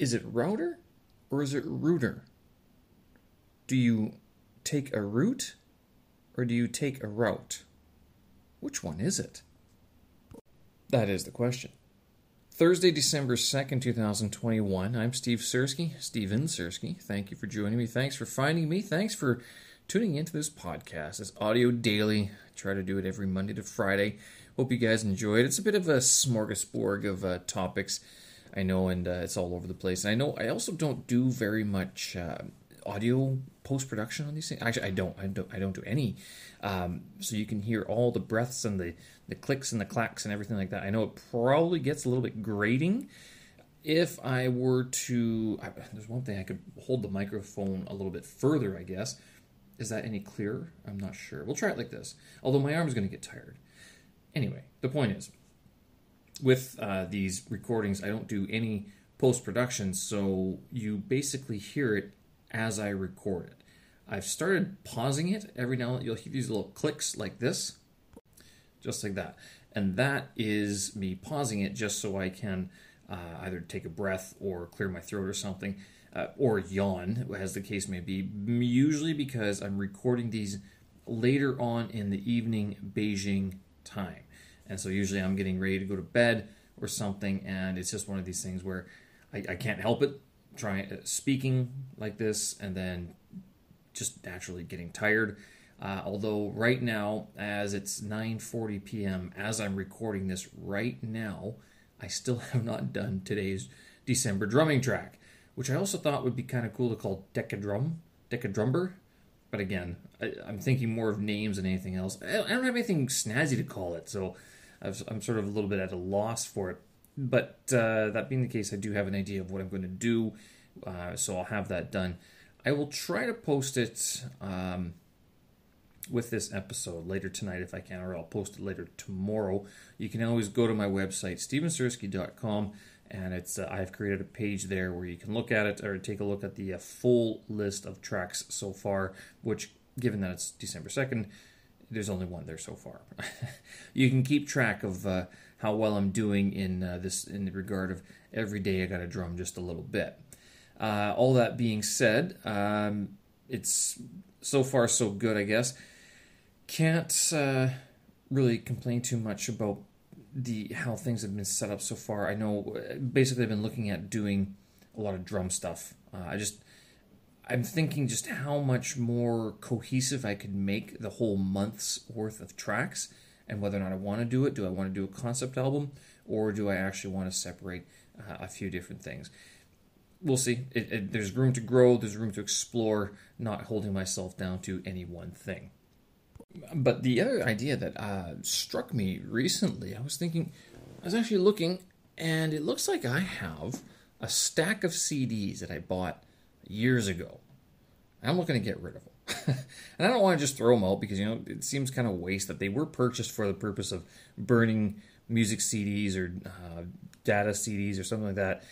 Is it router or is it router? Do you take a route or do you take a route? Which one is it? That is the question. Thursday, December 2nd, 2021. I'm Steve Sersky, Steven Sersky. Thank you for joining me. Thanks for finding me. Thanks for tuning into this podcast, this audio daily. I try to do it every Monday to Friday. Hope you guys enjoy it. It's a bit of a smorgasbord of uh, topics, I know, and uh, it's all over the place. And I know I also don't do very much uh, audio post production on these things. Actually, I don't. I don't. I don't do any. Um, so you can hear all the breaths and the the clicks and the clacks and everything like that. I know it probably gets a little bit grating. If I were to, I, there's one thing I could hold the microphone a little bit further. I guess is that any clearer? I'm not sure. We'll try it like this. Although my arm is going to get tired. Anyway, the point is, with uh, these recordings, I don't do any post production, so you basically hear it as I record it. I've started pausing it every now and then. You'll hear these little clicks like this, just like that. And that is me pausing it just so I can uh, either take a breath or clear my throat or something, uh, or yawn, as the case may be. Usually because I'm recording these later on in the evening Beijing time. And so usually I'm getting ready to go to bed or something, and it's just one of these things where I, I can't help it trying uh, speaking like this and then just naturally getting tired. Uh, although right now, as it's 9:40 p.m., as I'm recording this right now, I still have not done today's December drumming track, which I also thought would be kind of cool to call Decadrum, Decadrumber. But again, I, am thinking more of names than anything else. I don't have anything snazzy to call it, so I'm sort of a little bit at a loss for it. But uh, that being the case, I do have an idea of what I'm going to do, uh, so I'll have that done. I will try to post it um, with this episode later tonight if I can, or I'll post it later tomorrow. You can always go to my website, stevensersky.com, and it's uh, I've created a page there where you can look at it or take a look at the uh, full list of tracks so far, which, given that it's December 2nd, there's only one there so far. you can keep track of uh, how well I'm doing in uh, this in the regard of every day I got to drum just a little bit. Uh, all that being said, um, it's so far so good, I guess. Can't uh, really complain too much about the how things have been set up so far. I know basically I've been looking at doing a lot of drum stuff. Uh, I just I'm thinking just how much more cohesive I could make the whole month's worth of tracks and whether or not I want to do it. Do I want to do a concept album or do I actually want to separate uh, a few different things? We'll see. It, it, there's room to grow, there's room to explore, not holding myself down to any one thing. But the other idea that uh, struck me recently, I was thinking, I was actually looking, and it looks like I have a stack of CDs that I bought years ago. I'm looking to get rid of them. and I don't want to just throw them out because, you know, it seems kind of waste that they were purchased for the purpose of burning music CDs or uh, data CDs or something like that.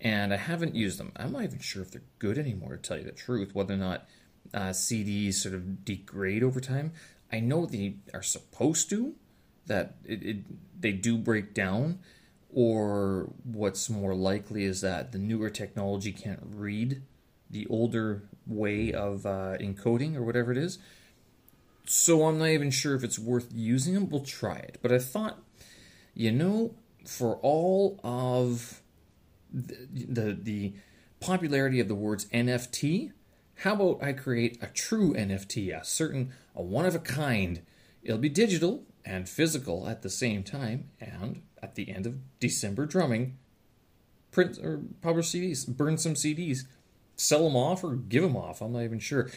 And I haven't used them. I'm not even sure if they're good anymore, to tell you the truth, whether or not uh, CDs sort of degrade over time. I know they are supposed to, that it, it, they do break down, or what's more likely is that the newer technology can't read the older way of uh, encoding or whatever it is. So I'm not even sure if it's worth using them. We'll try it. But I thought, you know, for all of the, the, the popularity of the words NFT, how about I create a true NFT, a certain, a one of a kind? It'll be digital and physical at the same time, and at the end of December drumming, print or publish CDs, burn some CDs sell them off or give them off. I'm not even sure.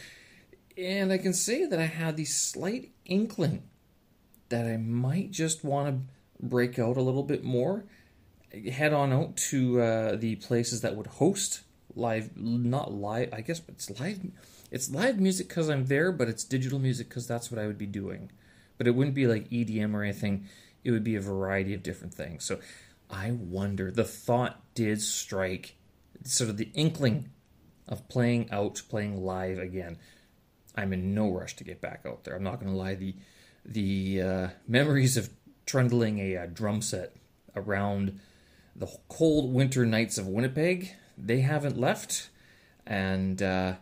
And I can say that I had the slight inkling that I might just want to break out a little bit more, head on out to uh, the places that would host live, not live. I guess it's live. It's live music because I'm there, but it's digital music because that's what I would be doing. But it wouldn't be like EDM or anything. It would be a variety of different things. So I wonder. The thought did strike, sort of the inkling of playing out, playing live again. I'm in no rush to get back out there. I'm not going to lie. The the uh, memories of trundling a, a, uh, drum set around the cold winter nights of Winnipeg, they haven't left, and uh,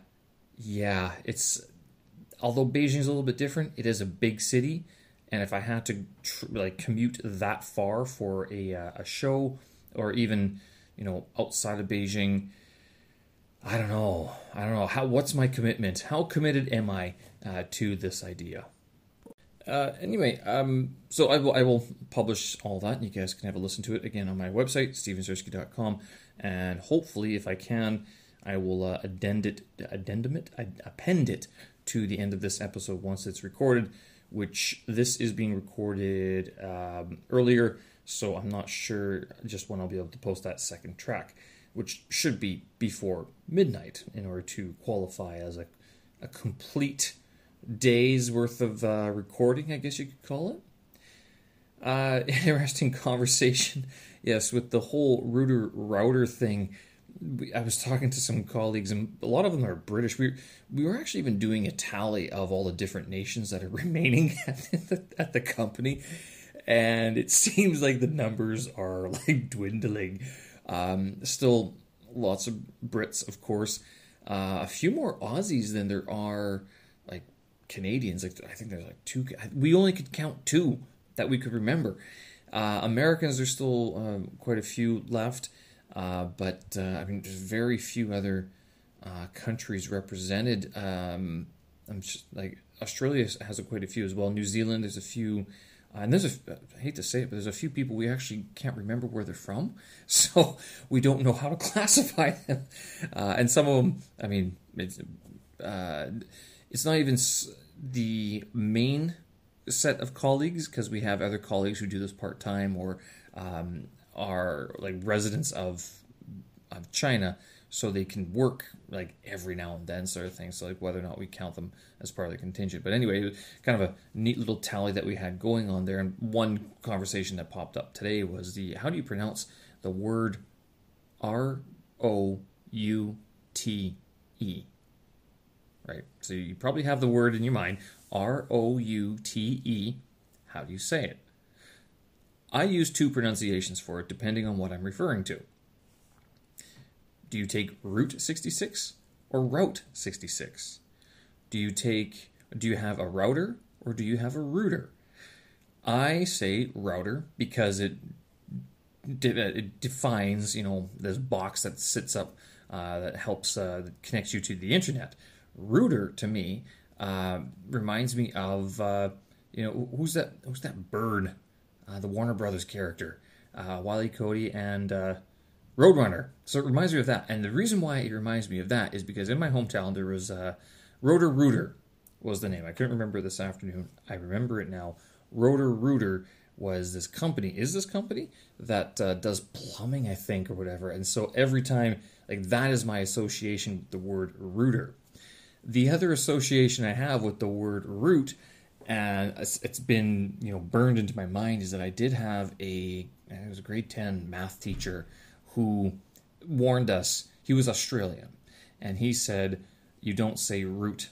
yeah, it's although Beijing's a little bit different, it is a big city, and if I had to tr- like commute that far for a uh, a show or even you know outside of Beijing, I don't know. I don't know how. What's my commitment? How committed am I uh, to this idea? Uh, anyway, um, so I will I will publish all that. And you guys can have a listen to it again on my website, stevensersky.com, and hopefully, if I can, I will uh, addend it, addendum it, append it to the end of this episode once it's recorded. Which this is being recorded um, earlier, so I'm not sure just when I'll be able to post that second track, which should be before midnight in order to qualify as a, a complete day's worth of uh, recording, I guess you could call it. Uh, interesting conversation, yes, with the whole router router thing I was talking to some colleagues, and a lot of them are British. We we were actually even doing a tally of all the different nations that are remaining at the, at the company, and it seems like the numbers are like dwindling. Um, still, lots of Brits, of course. Uh, a few more Aussies than there are like Canadians. Like I think there's like two. We only could count two that we could remember. Uh, Americans, there's still um, quite a few left. Uh, but uh, I mean, there's very few other uh, countries represented. Um, I'm just like Australia has a, quite a few as well. New Zealand, there's a few, uh, and there's a I hate to say it, but there's a few people we actually can't remember where they're from, so we don't know how to classify them. Uh, and some of them, I mean, it's it's not even the main set of colleagues because we have other colleagues who do this part time or um, are like residents of of China, so they can work like every now and then, sort of thing. So like whether or not we count them as part of the contingent, but anyway, kind of a neat little tally that we had going on there. And one conversation that popped up today was the how do you pronounce the word R O U T E? Right. So you probably have the word in your mind R O U T E. How do you say it? I use two pronunciations for it depending on what I'm referring to. Do you take Route 66 or Route 66? Do you take do you have a router or do you have a router? I say router because it it defines, you know, this box that sits up uh, that helps uh, that connects you to the internet. Router to me uh, reminds me of uh, you know who's that who's that bird uh, the Warner Brothers character, uh, Wiley Cody, and uh, Roadrunner. So it reminds me of that. And the reason why it reminds me of that is because in my hometown there was uh, Roto-Rooter was the name. I couldn't remember this afternoon. I remember it now. Roto-Rooter was this company, is this company that uh, does plumbing, I think, or whatever. And so every time, like that is my association with the word rooter. The other association I have with the word root and it's been you know burned into my mind is that I did have a it was a grade 10 math teacher who warned us he was Australian. And he said you don't say root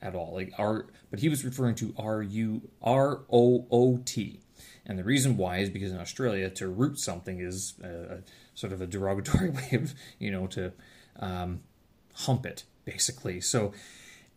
at all. Like r but he was referring to r u r o o t. And the reason why is because in Australia to root something is a, a sort of a derogatory way of you know to um, hump it basically. So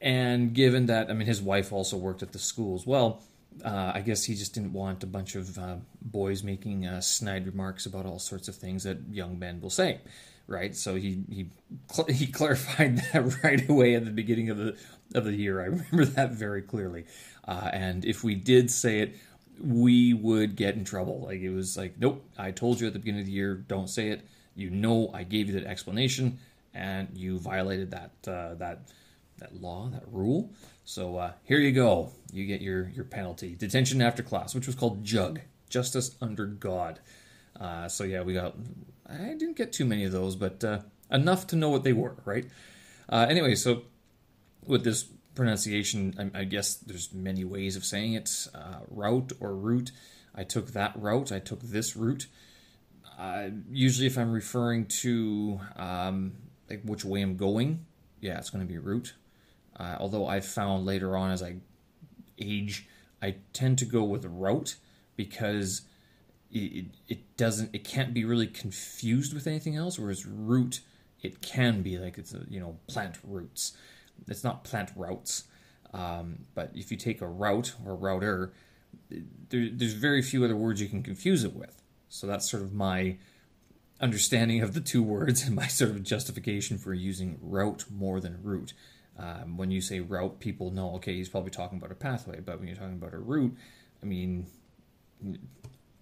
and given that, I mean, his wife also worked at the school as well, uh, I guess he just didn't want a bunch of uh, boys making uh, snide remarks about all sorts of things that young men will say, right? So he he cl- he clarified that right away at the beginning of the of the year. I remember that very clearly. Uh, and if we did say it, we would get in trouble. Like it was like, nope, I told you at the beginning of the year, don't say it. You know, I gave you that explanation, and you violated that uh, that that law, that rule. So uh, here you go. You get your your penalty, detention after class, which was called JUG, Justice Under God. Uh, so yeah, we got. I didn't get too many of those, but uh, enough to know what they were, right? Uh, anyway, so with this pronunciation, I, I, guess there's many ways of saying it. Uh, route or route. I took that route. I took this route. Uh, usually, if I'm referring to um, like which way I'm going, yeah, it's going to be route. Uh, although I've found later on as I age, I tend to go with route because it, it doesn't, it can't be really confused with anything else. Whereas route it can be like it's a, you know plant roots. It's not plant routes. Um, but if you take a route or router, there, there's very few other words you can confuse it with. So that's sort of my understanding of the two words and my sort of justification for using route more than route. Um, when you say route, people know, okay, he's probably talking about a pathway. But when you're talking about a route, I mean,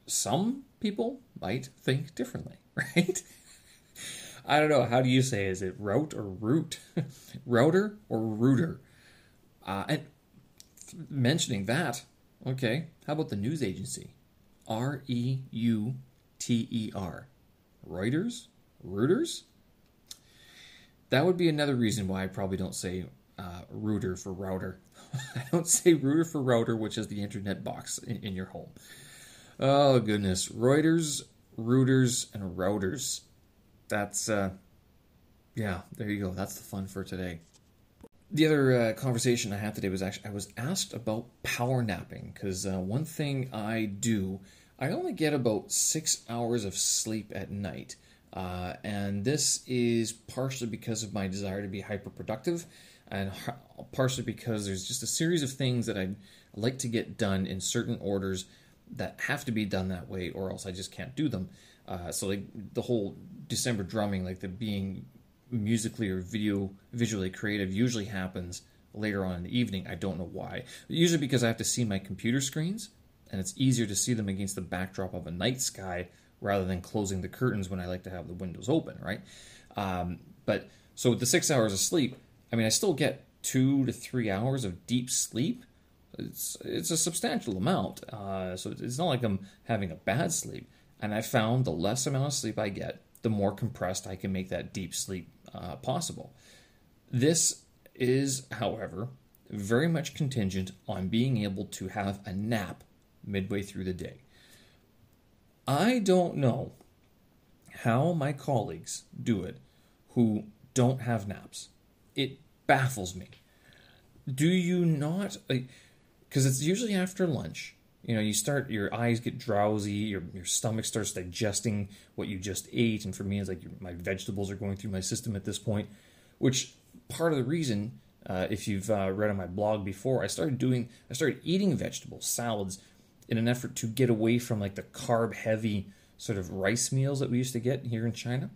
some people might think differently, right? I don't know. How do you say? Is it route or root? Router or router? Uh, and mentioning that, okay, how about the news agency? R E U T E R. Reuters? Reuters? That would be another reason why I probably don't say uh, router for router. I don't say router for router, which is the internet box in, in your home. Oh, goodness. Reuters, routers, and routers. That's, uh, yeah, there you go. That's the fun for today. The other uh, conversation I had today was actually I was asked about power napping because uh, one thing I do, I only get about six hours of sleep at night. Uh, and this is partially because of my desire to be hyper productive, and partially because there's just a series of things that I'd like to get done in certain orders that have to be done that way, or else I just can't do them. Uh, so, like the whole December drumming, like the being musically or video visually creative, usually happens later on in the evening. I don't know why. Usually because I have to see my computer screens, and it's easier to see them against the backdrop of a night sky rather than closing the curtains when I like to have the windows open, right? Um, but so with the six hours of sleep, I mean, I still get two to three hours of deep sleep. It's it's a substantial amount, uh, so it's not like I'm having a bad sleep. And I found the less amount of sleep I get, the more compressed I can make that deep sleep uh, possible. This is, however, very much contingent on being able to have a nap midway through the day. I don't know how my colleagues do it who don't have naps. It baffles me. Do you not? Because it's usually after lunch. You know, you start, your eyes get drowsy, your, your stomach starts digesting what you just ate. And for me, it's like my vegetables are going through my system at this point, which part of the reason, uh, if you've uh, read on my blog before, I started doing, I started eating vegetables, salads, in an effort to get away from like the carb heavy sort of rice meals that we used to get here in China,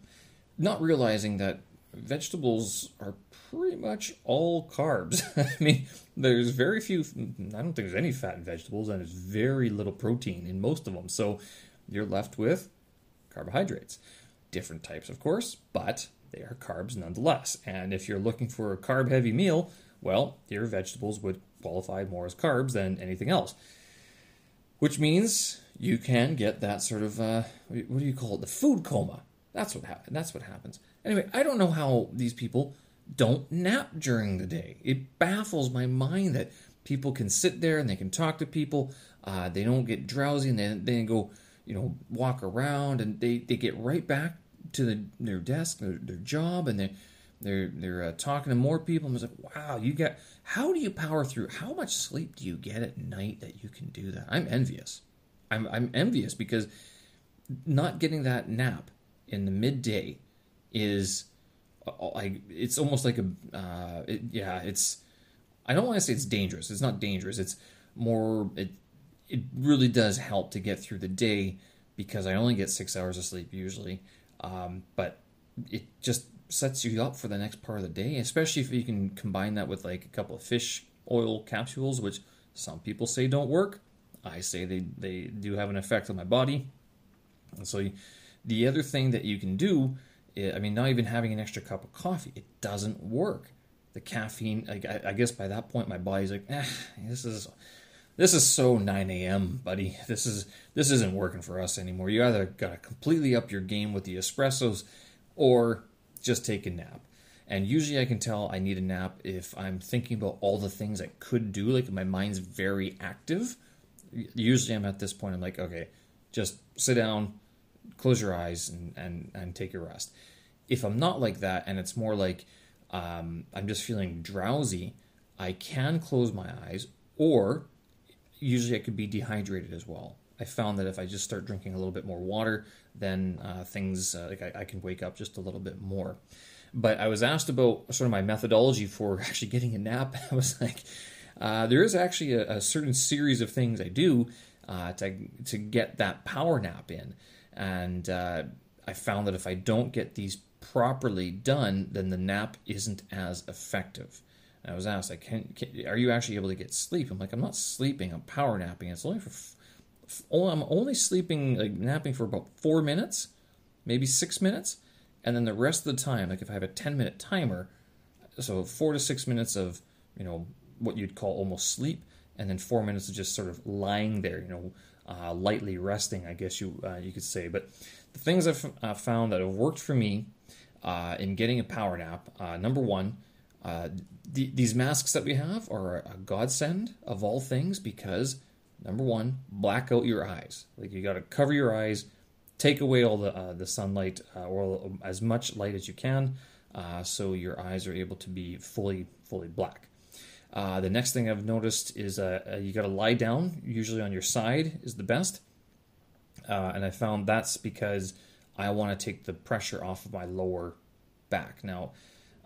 not realizing that vegetables are pretty much all carbs. I mean, there's very few, I don't think there's any fat in vegetables, and there's very little protein in most of them. So you're left with carbohydrates. Different types, of course, but they are carbs nonetheless. And if you're looking for a carb heavy meal, well, your vegetables would qualify more as carbs than anything else which means you can get that sort of uh, what do you call it? The food coma. That's what happens. That's what happens. Anyway, I don't know how these people don't nap during the day. It baffles my mind that people can sit there and they can talk to people. Uh, they don't get drowsy and then they, they go, you know, walk around and they, they get right back to the, their desk, their, their job, and they they're they're uh, talking to more people. And it's like, wow, you got. How do you power through? How much sleep do you get at night that you can do that? I'm envious. I'm I'm envious because not getting that nap in the midday is uh, like it's almost like a uh, it, yeah. It's I don't want to say it's dangerous. It's not dangerous. It's more it it really does help to get through the day because I only get six hours of sleep usually. Um, but it just sets you up for the next part of the day, especially if you can combine that with like a couple of fish oil capsules, which some people say don't work. I say they, they do have an effect on my body. And so you, the other thing that you can do, I mean, not even having an extra cup of coffee, it doesn't work. The caffeine, I, I guess by that point, my body's like, eh, this is this is so 9 a.m., buddy. This is this isn't working for us anymore. You either gotta completely up your game with the espressos, or just take a nap. And usually I can tell I need a nap if I'm thinking about all the things I could do, like my mind's very active. Usually I'm at this point, I'm like, okay, just sit down, close your eyes, and, and, and take a rest. If I'm not like that, and it's more like um, I'm just feeling drowsy, I can close my eyes, or usually I could be dehydrated as well. I found that if I just start drinking a little bit more water, then uh, things uh, like I, I, can wake up just a little bit more. but I was asked about sort of my methodology for actually getting a nap. I was like, uh, there is actually a, a, certain series of things I do uh, to to get that power nap in, and uh, I found that if I don't get these properly done, then the nap isn't as effective. And I was asked, like, can, can, are you actually able to get sleep? I'm like, I'm not sleeping. I'm power napping. It's only for, I'm only sleeping, like napping for about four minutes, maybe six minutes, and then the rest of the time, like if I have a 10 minute timer, so four to six minutes of, you know, what you'd call almost sleep, and then four minutes of just sort of lying there, you know, uh, lightly resting, I guess you uh, you could say. But the things I've uh, found that have worked for me uh, in getting a power nap, uh, number one, uh, the, these masks that we have are a godsend of all things because number one, black out your eyes. Like you got to cover your eyes, take away all the uh, the sunlight uh, or as much light as you can, uh, so your eyes are able to be fully fully black. Uh, the next thing I've noticed is uh, you got to lie down. Usually on your side is the best, and I found that's because I want to take the pressure off of my lower back. Now,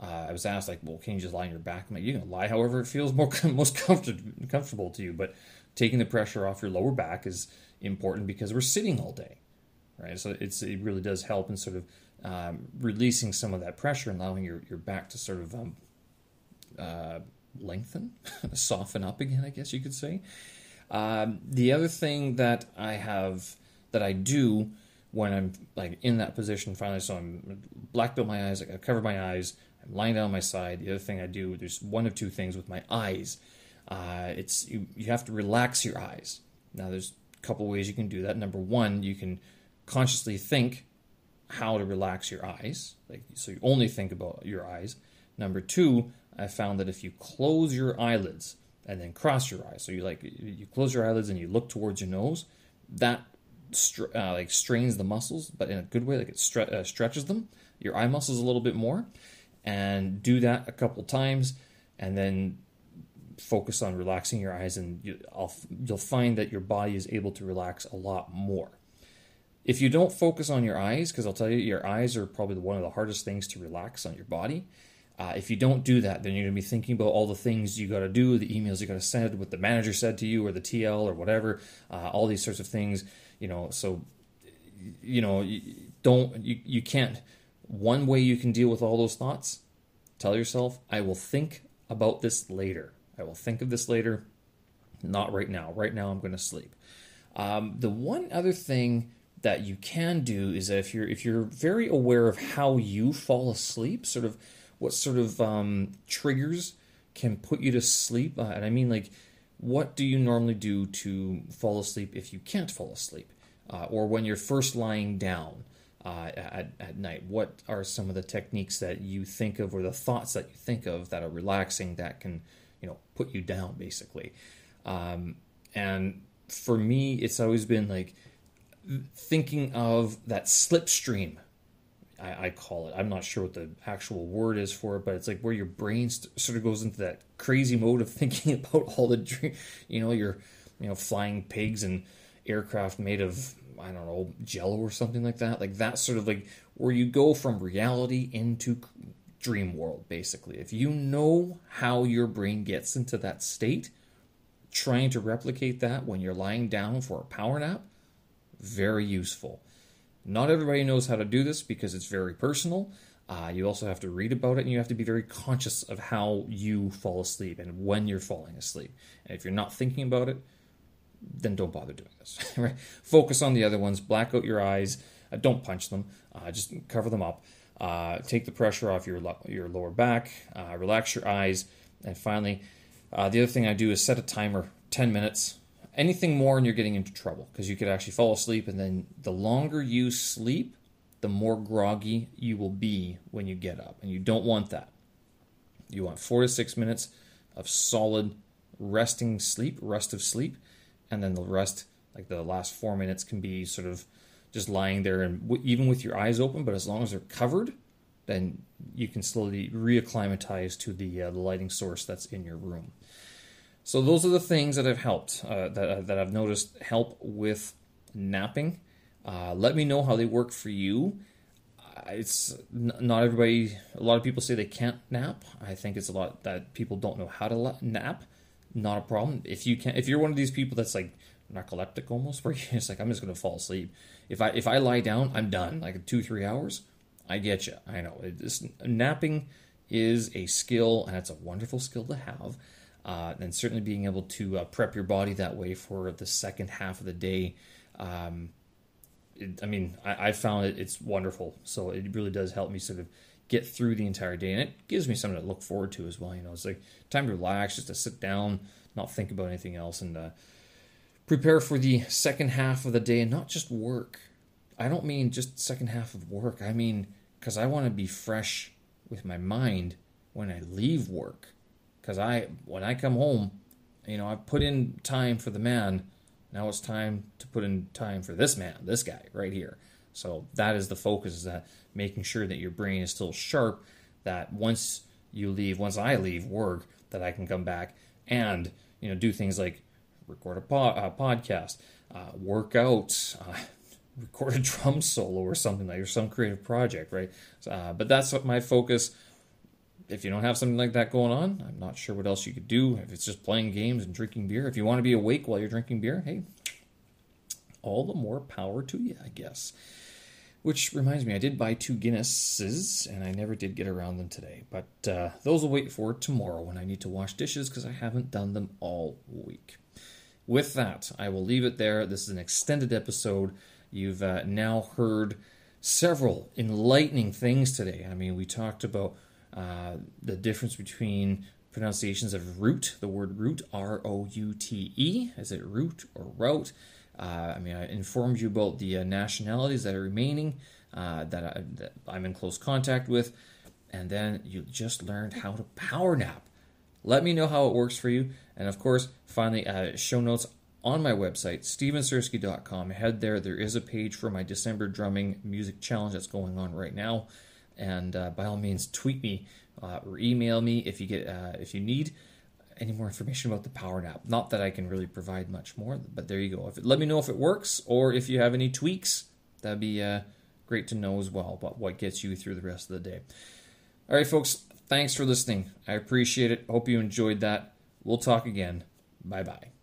uh, I was asked like, well, can you just lie on your back? I'm like, you can lie however it feels more most comfortable comfortable to you, but taking the pressure off your lower back is important because we're sitting all day, right? So it's it really does help in sort of um, releasing some of that pressure and allowing your, your back to sort of um, uh, lengthen, soften up again, I guess you could say. Um, the other thing that I have that I do when I'm like in that position finally, so I'm blacked out my eyes, like I cover my eyes, I'm lying down on my side. The other thing I do, there's one of two things with my eyes. Uh, it's you, you have to relax your eyes. Now, there's a couple ways you can do that. Number one, you can consciously think how to relax your eyes, like so you only think about your eyes. Number two, I found that if you close your eyelids and then cross your eyes, so you like you close your eyelids and you look towards your nose, that uh, like strains the muscles, but in a good way, like it stre- uh, stretches them. Your eye muscles a little bit more, and do that a couple times and then focus on relaxing your eyes and you, will find that your body is able to relax a lot more. If you don't focus on your eyes because i'll tell you your eyes are probably one of the hardest things to relax on your body. Uh, if you don't do that then you're going to be thinking about all the things you got to do the emails you got to send what the manager said to you or the tl or whatever uh, all these sorts of things you know so you know you don't you, you can't. One way you can deal with all those thoughts tell yourself, I will think about this later. I will think of this later, not right now. Right now, I'm going to sleep. Um, the one other thing that you can do is that if you're if you're very aware of how you fall asleep, sort of what sort of um, triggers can put you to sleep, uh, and I mean like what do you normally do to fall asleep if you can't fall asleep, uh, or when you're first lying down? uh, at, at night? What are some of the techniques that you think of or the thoughts that you think of that are relaxing that can, put you down basically? Um, and for me, it's always been like thinking of that slipstream. I, I call it. I'm not sure what the actual word is for it, but it's like where your brain st- sort of goes into that crazy mode of thinking about all the, dream, you know, your, you know, flying pigs and aircraft made of I don't know, jello or something like that. Like that sort of like where you go from reality into dream world, basically. If you know how your brain gets into that state, trying to replicate that when you're lying down for a power nap, very useful. Not everybody knows how to do this because it's very personal. Uh, you also have to read about it and you have to be very conscious of how you fall asleep and when you're falling asleep. And if you're not thinking about it, then don't bother doing this. right? Focus on the other ones. Black out your eyes. Uh, don't punch them. Uh, just cover them up. Uh, take the pressure off your your lower back. Uh, relax your eyes. And finally, uh, the other thing I do is set a timer, 10 minutes. Anything more, and you're getting into trouble because you could actually fall asleep. And then the longer you sleep, the more groggy you will be when you get up. And you don't want that. You want four to six minutes of solid resting sleep, rest of sleep and then the rest, like the last four minutes, can be sort of just lying there and w- even with your eyes open, but as long as they're covered, then you can slowly reacclimatize to the, uh, the lighting source that's in your room. So those are the things that have helped uh, that uh, that I've noticed help with napping. Uh, let me know how they work for you. it's not everybody. A lot of people say they can't nap. I think it's a lot that people don't know how to nap. Not a problem. If you can, if you're one of these people that's like narcoleptic almost, where just like, I'm just gonna fall asleep. If I if I lie down, I'm done. Like two three hours. I get you. I know. It's, napping is a skill, and it's a wonderful skill to have. Uh, and certainly being able to uh, prep your body that way for the second half of the day. Um, it, I mean, I, I found it, it's wonderful. So it really does help me sort of get through the entire day. And it gives me something to look forward to as well. You know, it's like time to relax, just to sit down, not think about anything else, and uh, prepare for the second half of the day and not just work. I don't mean just second half of work. I mean, because I want to be fresh with my mind when I leave work. Because I, when I come home, you know, I put in time for the man now it's time to put in time for this man, this guy right here. So that is the focus is that making sure that your brain is still sharp that once you leave, once I leave work, that I can come back and, you know, do things like record a, po- a podcast, uh, work out, uh, record a drum solo or something like or some creative project, right? Uh, but that's what my focus if you don't have something like that going on, I'm not sure what else you could do. If it's just playing games and drinking beer, if you want to be awake while you're drinking beer, hey, all the more power to you, I guess. Which reminds me, I did buy two Guinnesses, and I never did get around them today. But uh, those will wait for tomorrow when I need to wash dishes because I haven't done them all week. With that, I will leave it there. This is an extended episode. You've uh, now heard several enlightening things today. I mean, we talked about uh, the difference between pronunciations of root, the word root, R O U T E, is it root or route? Uh, I mean, I informed you about the uh, nationalities that are remaining uh, that, I, that I'm in close contact with, and then you just learned how to power nap. Let me know how it works for you. And of course, finally, uh, show notes on my website, stevensersky.com. Head there. There is a page for my December drumming music challenge that's going on right now. And uh, by all means, tweet me uh, or email me if you get uh, if you need any more information about the power nap. Not that I can really provide much more, but there you go. If it, let me know if it works or if you have any tweaks. That'd be uh, great to know as well about what gets you through the rest of the day. All right, folks. Thanks for listening. I appreciate it. Hope you enjoyed that. We'll talk again. Bye bye.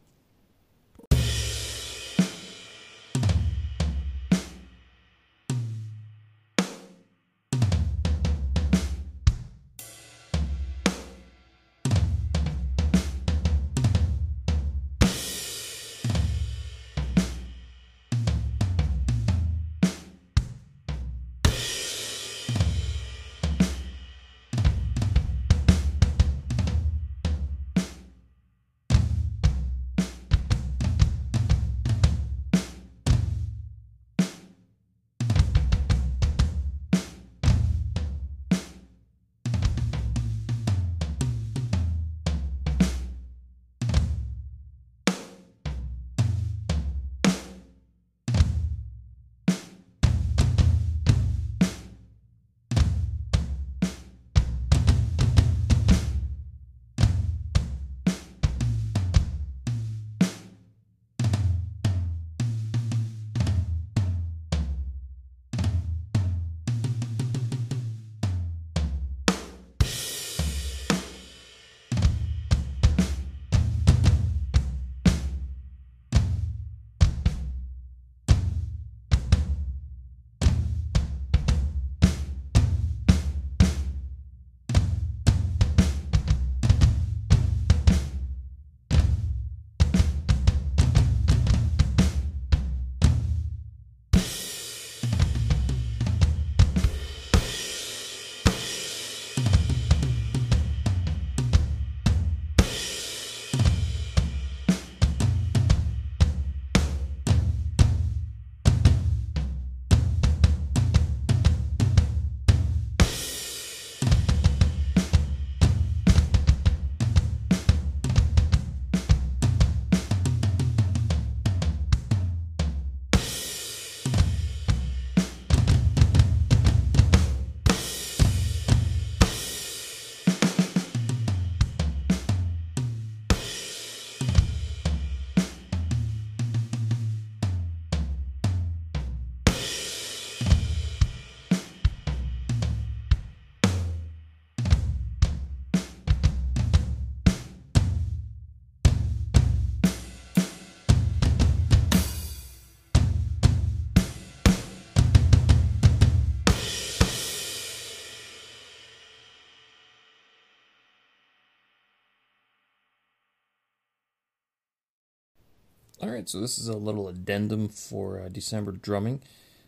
So this is a little addendum for uh, December drumming,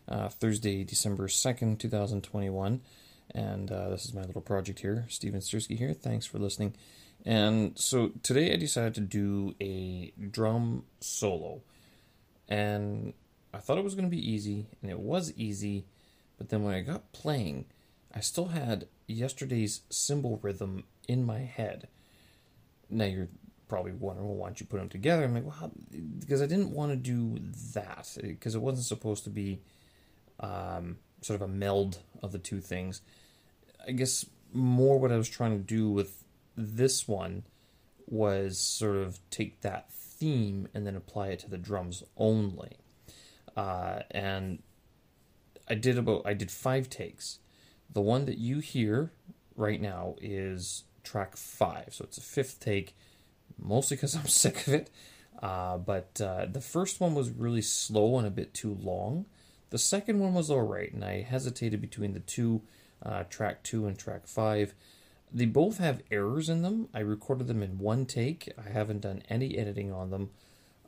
uh, Thursday, December 2nd, 2021. And uh, this is my little project here. Steven Stursky here. Thanks for listening. And so today I decided to do a drum solo. And I thought it was going to be easy, and it was easy. But then when I got playing, I still had yesterday's cymbal rhythm in my head. Now you're probably wondering, well, why don't you put them together? I'm like, well, because I didn't want to do that because it wasn't supposed to be um, sort of a meld of the two things. I guess more what I was trying to do with this one was sort of take that theme and then apply it to the drums only. Uh, and I did about I did five takes. The one that you hear right now is track five, so it's a fifth take mostly because I'm sick of it. Uh, but uh, the first one was really slow and a bit too long. The second one was alright, and I hesitated between the two, uh, track two and track five. They both have errors in them. I recorded them in one take. I haven't done any editing on them.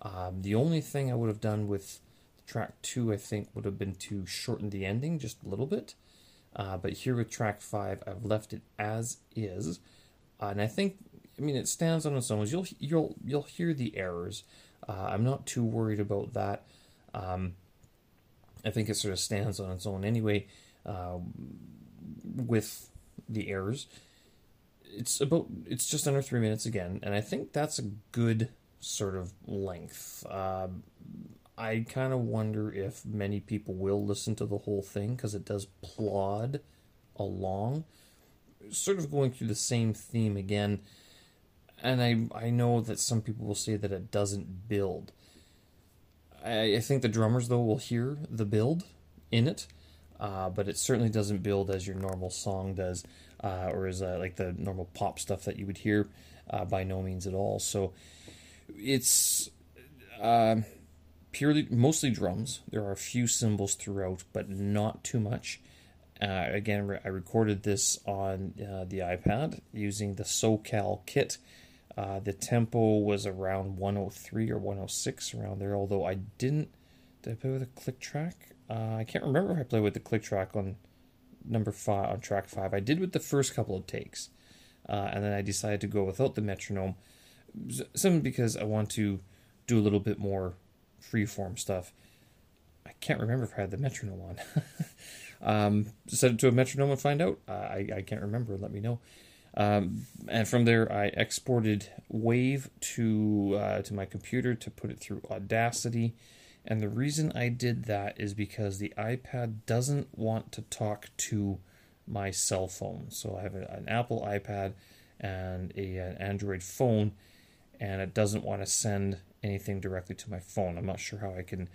Um, the only thing I would have done with track two, I think, would have been to shorten the ending just a little bit. Uh, but here with track five, I've left it as is. Uh, and I think I mean, it stands on its own. You'll you'll you'll hear the errors. Uh, I'm not too worried about that. Um, I think it sort of stands on its own anyway. Uh, with the errors, it's about it's just under three minutes again, and I think that's a good sort of length. Uh, I kind of wonder if many people will listen to the whole thing because it does plod along, sort of going through the same theme again and I I know that some people will say that it doesn't build. I, I think the drummers though will hear the build in it, uh, but it certainly doesn't build as your normal song does, uh, or as uh, like the normal pop stuff that you would hear. Uh, by no means at all. So it's um, purely mostly drums. There are a few cymbals throughout, but not too much. Uh, again, I recorded this on uh, the iPad using the SoCal kit uh, the tempo was around 103 or 106 around there. Although I didn't. Did I play with a click track? Uh, I can't remember if I played with the click track on number five on track five. I did with the first couple of takes, uh, and then I decided to go without the metronome, simply because I want to do a little bit more freeform stuff. I can't remember if I had the metronome on. um, set it to a metronome and find out. I I can't remember. Let me know. Um, and from there, I exported Wave to uh, to my computer to put it through Audacity. And the reason I did that is because the iPad doesn't want to talk to my cell phone. So I have an Apple iPad and a, an Android phone, and it doesn't want to send anything directly to my phone. I'm not sure how I can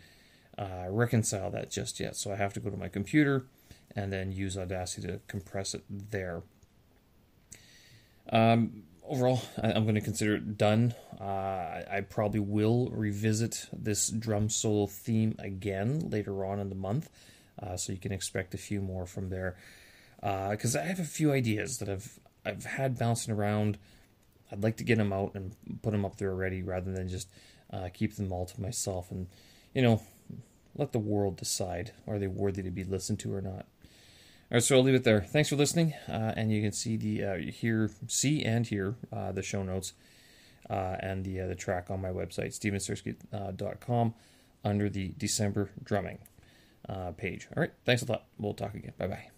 uh, reconcile that just yet. So I have to go to my computer and then use Audacity to compress it there. Um, overall, I, am going to consider it done. Uh, I, probably will revisit this drum solo theme again later on in the month, uh, so you can expect a few more from there. Because uh, I have a few ideas that I've I've had bouncing around. I'd like to get them out and put them up there already, rather than just uh, keep them all to myself and you know let the world decide are they worthy to be listened to or not. All right, so I'll leave it there. Thanks for listening, uh, and you can see the uh, see and hear uh, the show notes uh, and the uh, the track on my website, stevenstursky.com, under the December drumming uh, page. All right, thanks a lot. We'll talk again. Bye bye.